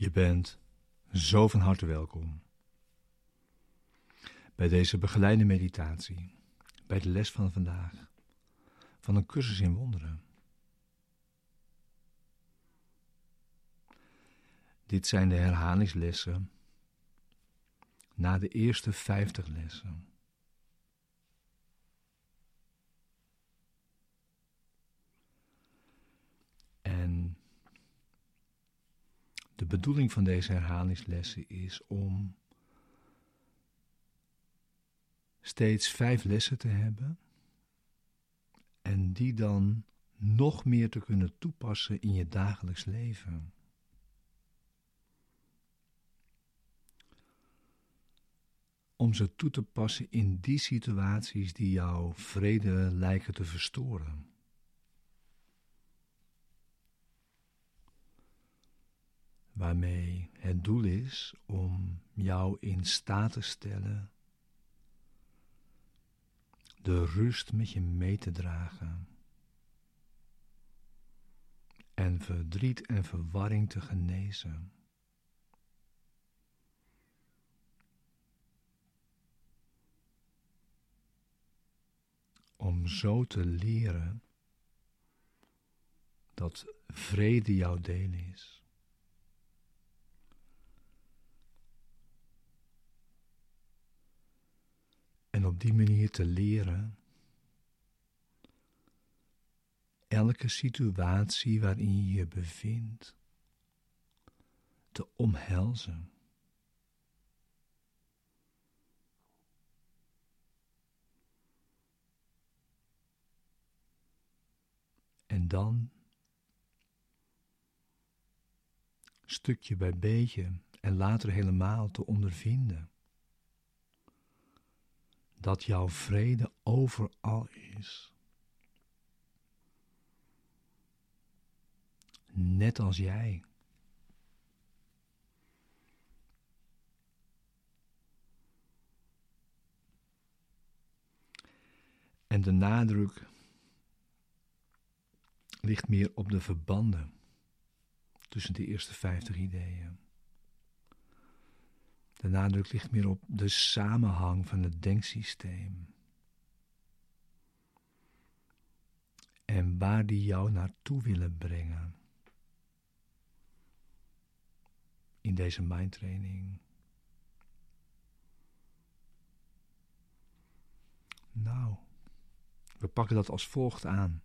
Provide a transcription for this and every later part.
Je bent zo van harte welkom bij deze begeleide meditatie, bij de les van vandaag, van een cursus in wonderen. Dit zijn de herhalingslessen na de eerste vijftig lessen. En de bedoeling van deze herhalingslessen is om steeds vijf lessen te hebben en die dan nog meer te kunnen toepassen in je dagelijks leven. Om ze toe te passen in die situaties die jouw vrede lijken te verstoren. Waarmee het doel is om jou in staat te stellen de rust met je mee te dragen en verdriet en verwarring te genezen. Om zo te leren dat vrede jouw deel is. En op die manier te leren elke situatie waarin je je bevindt te omhelzen. En dan, stukje bij beetje en later helemaal te ondervinden dat jouw vrede overal is. Net als jij. En de nadruk ligt meer op de verbanden tussen de eerste vijftig ideeën. De nadruk ligt meer op de samenhang van het denksysteem. En waar die jou naartoe willen brengen. In deze mindtraining. Nou, we pakken dat als volgt aan.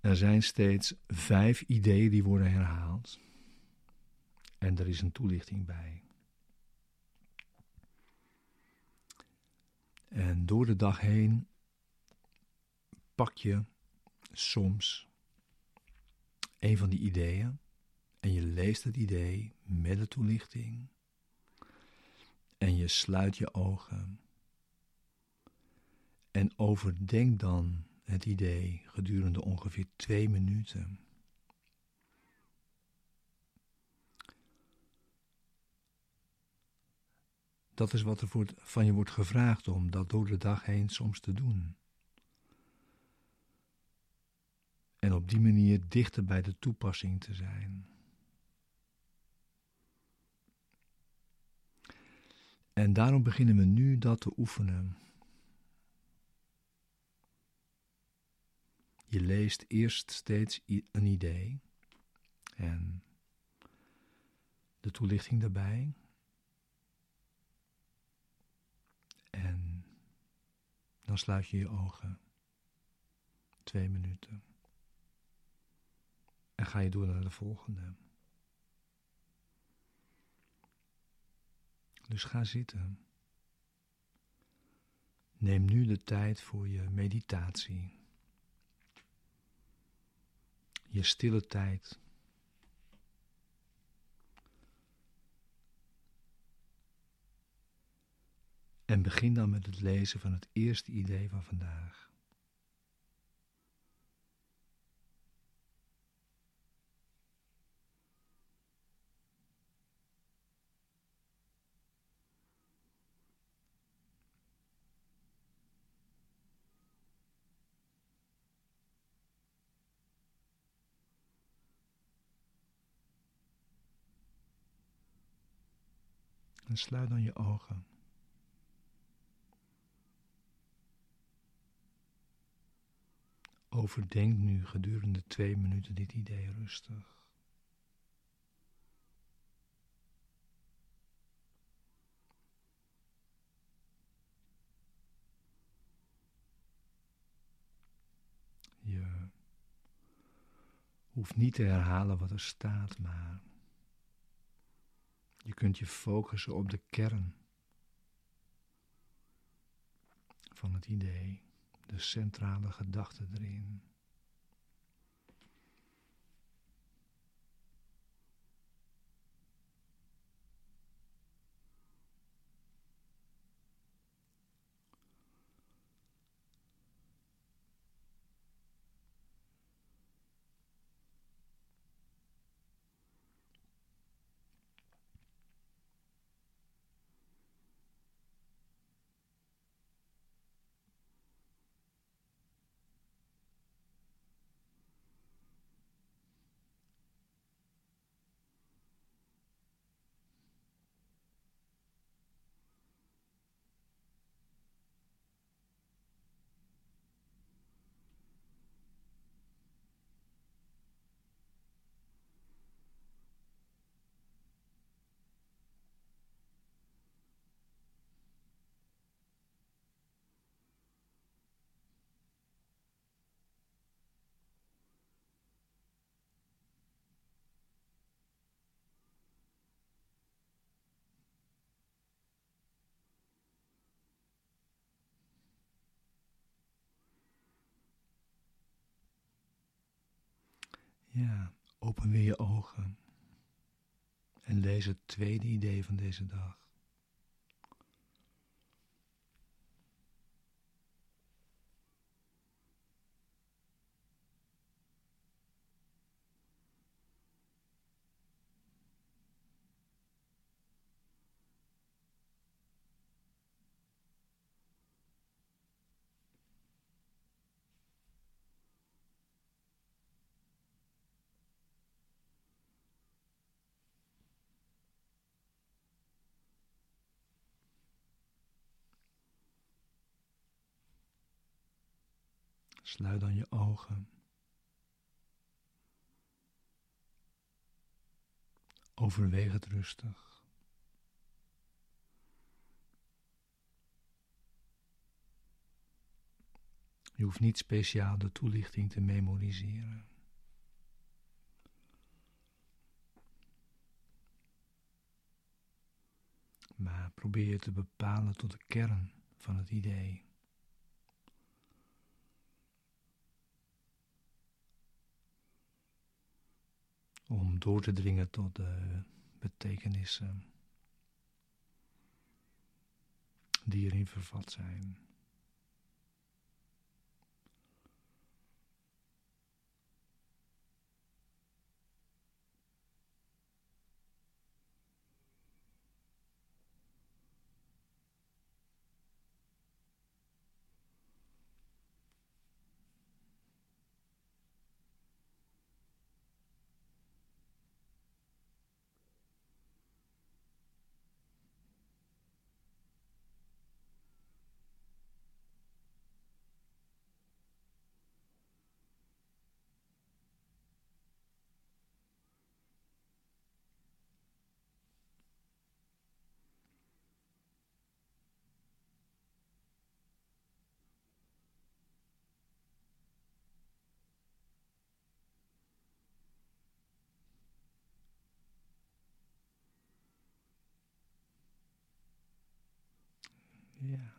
Er zijn steeds vijf ideeën die worden herhaald. En er is een toelichting bij. En door de dag heen pak je soms een van die ideeën en je leest het idee met de toelichting en je sluit je ogen en overdenk dan het idee gedurende ongeveer twee minuten. Dat is wat er van je wordt gevraagd om dat door de dag heen soms te doen. En op die manier dichter bij de toepassing te zijn. En daarom beginnen we nu dat te oefenen. Je leest eerst steeds een idee en de toelichting daarbij. Dan sluit je je ogen. Twee minuten. En ga je door naar de volgende. Dus ga zitten. Neem nu de tijd voor je meditatie. Je stille tijd. En begin dan met het lezen van het eerste idee van vandaag. En sluit dan je ogen. Overdenk nu gedurende twee minuten dit idee rustig. Je hoeft niet te herhalen wat er staat, maar je kunt je focussen op de kern van het idee, de centrale gedachte erin. Ja, open weer je ogen en lees het tweede idee van deze dag. Sluit dan je ogen. Overweeg het rustig. Je hoeft niet speciaal de toelichting te memoriseren. Maar probeer je te bepalen tot de kern van het idee. Om door te dringen tot de betekenissen die erin vervat zijn. Ja.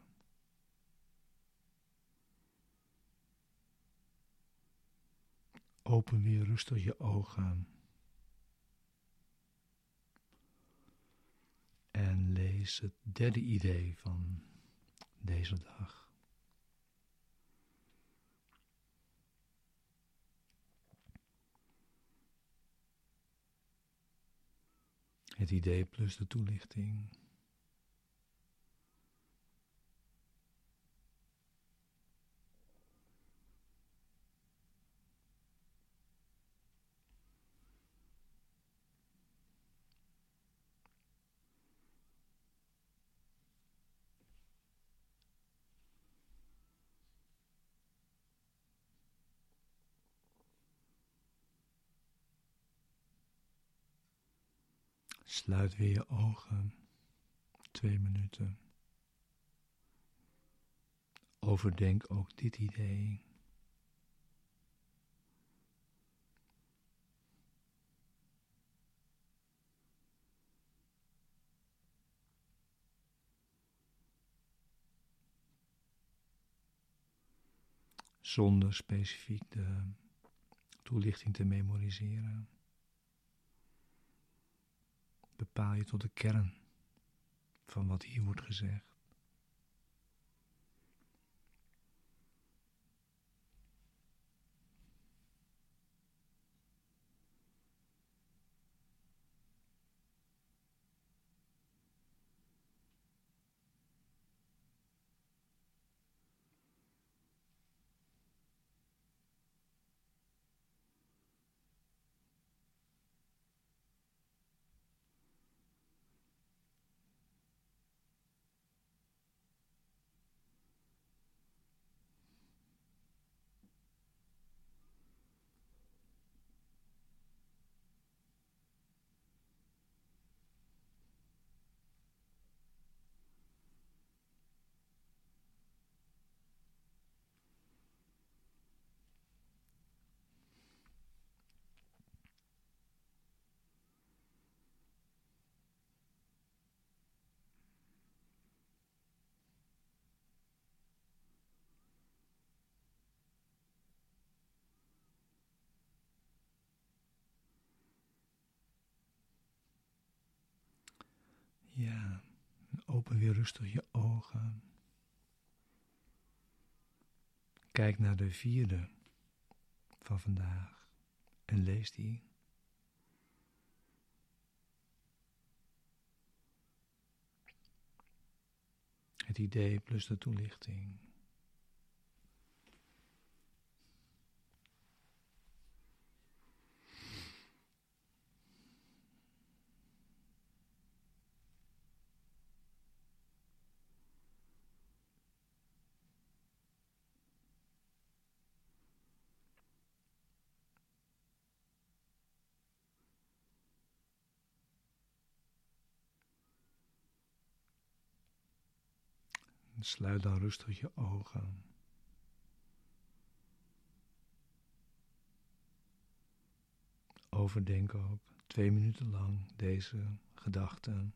Open weer rustig je ogen. En lees het derde idee van deze dag. Het idee plus de toelichting. Sluit weer je ogen. Twee minuten. Overdenk ook dit idee. Zonder specifiek de toelichting te memoriseren. Bepaal je tot de kern van wat hier wordt gezegd. Ja, open weer rustig je ogen. Kijk naar de vierde van vandaag en lees die. Het idee plus de toelichting. Sluit dan rustig je ogen. Overdenk ook twee minuten lang deze gedachten.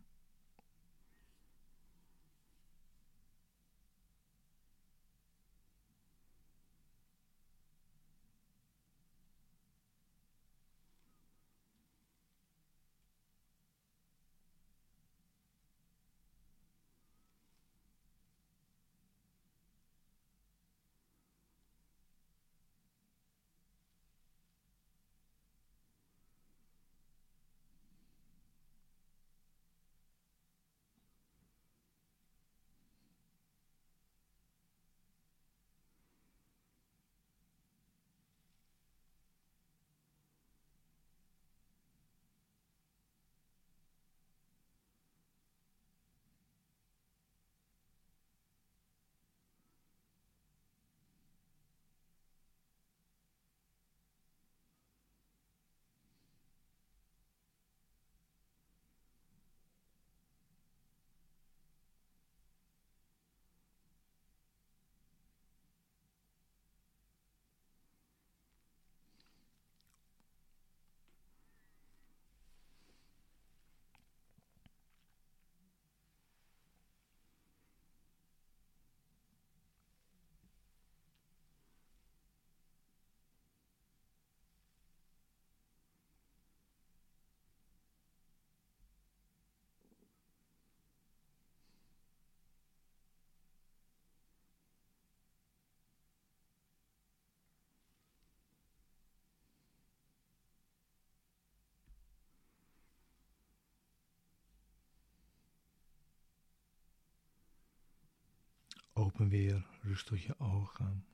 Open weer rustig je ogen.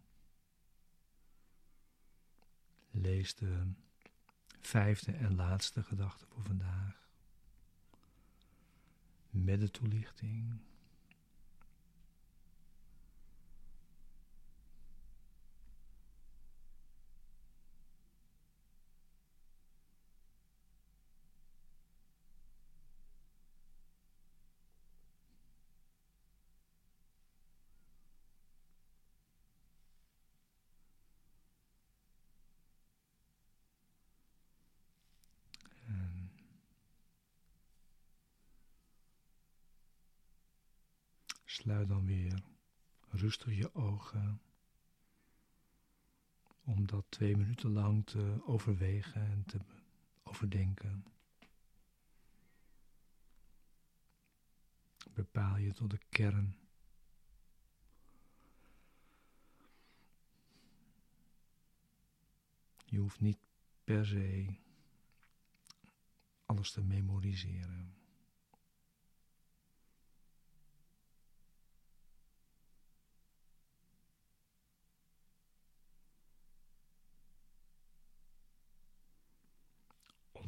Lees de vijfde en laatste gedachte voor vandaag. Met de toelichting. Sluit dan weer rustig je ogen om dat twee minuten lang te overwegen en te overdenken. Bepaal je tot de kern. Je hoeft niet per se alles te memoriseren.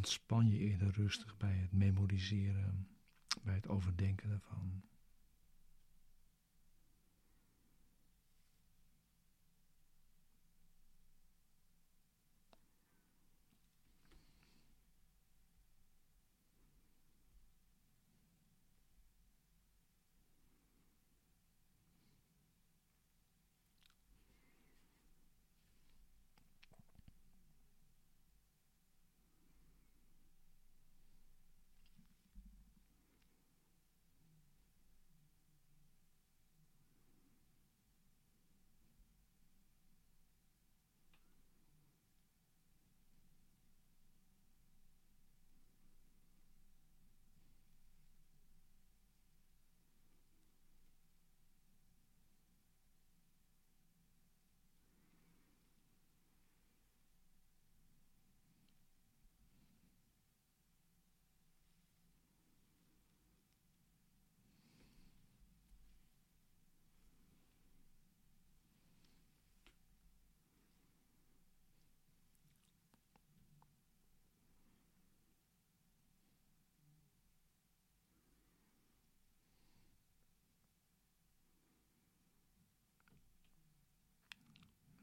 Ontspan je eerder rustig bij het memoriseren, bij het overdenken daarvan.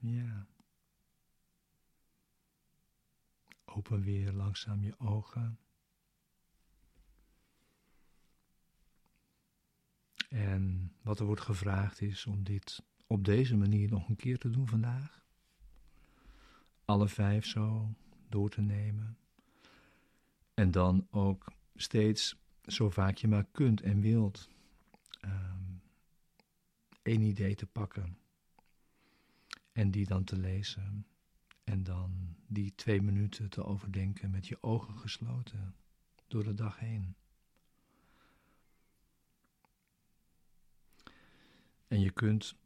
Ja. Open weer langzaam je ogen. En wat er wordt gevraagd is om dit op deze manier nog een keer te doen vandaag. Alle vijf zo door te nemen. En dan ook steeds zo vaak je maar kunt en wilt um, één idee te pakken en die dan te lezen. En dan die twee minuten te overdenken met je ogen gesloten door de dag heen. En je kunt,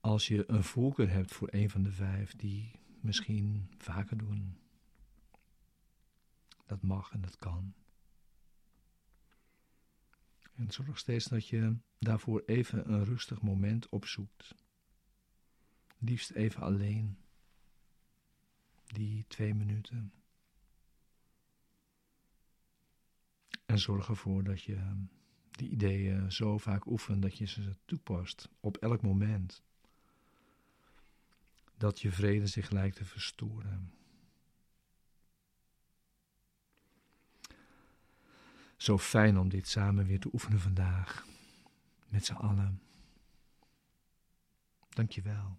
als je een voorkeur hebt voor een van de vijf, die misschien vaker doen. Dat mag en dat kan. En zorg steeds dat je daarvoor even een rustig moment opzoekt. Liefst even alleen. Die twee minuten. En zorg ervoor dat je die ideeën zo vaak oefent dat je ze toepast op elk moment. Dat je vrede zich lijkt te verstoren. Zo fijn om dit samen weer te oefenen vandaag. Met z'n allen. Dank je wel.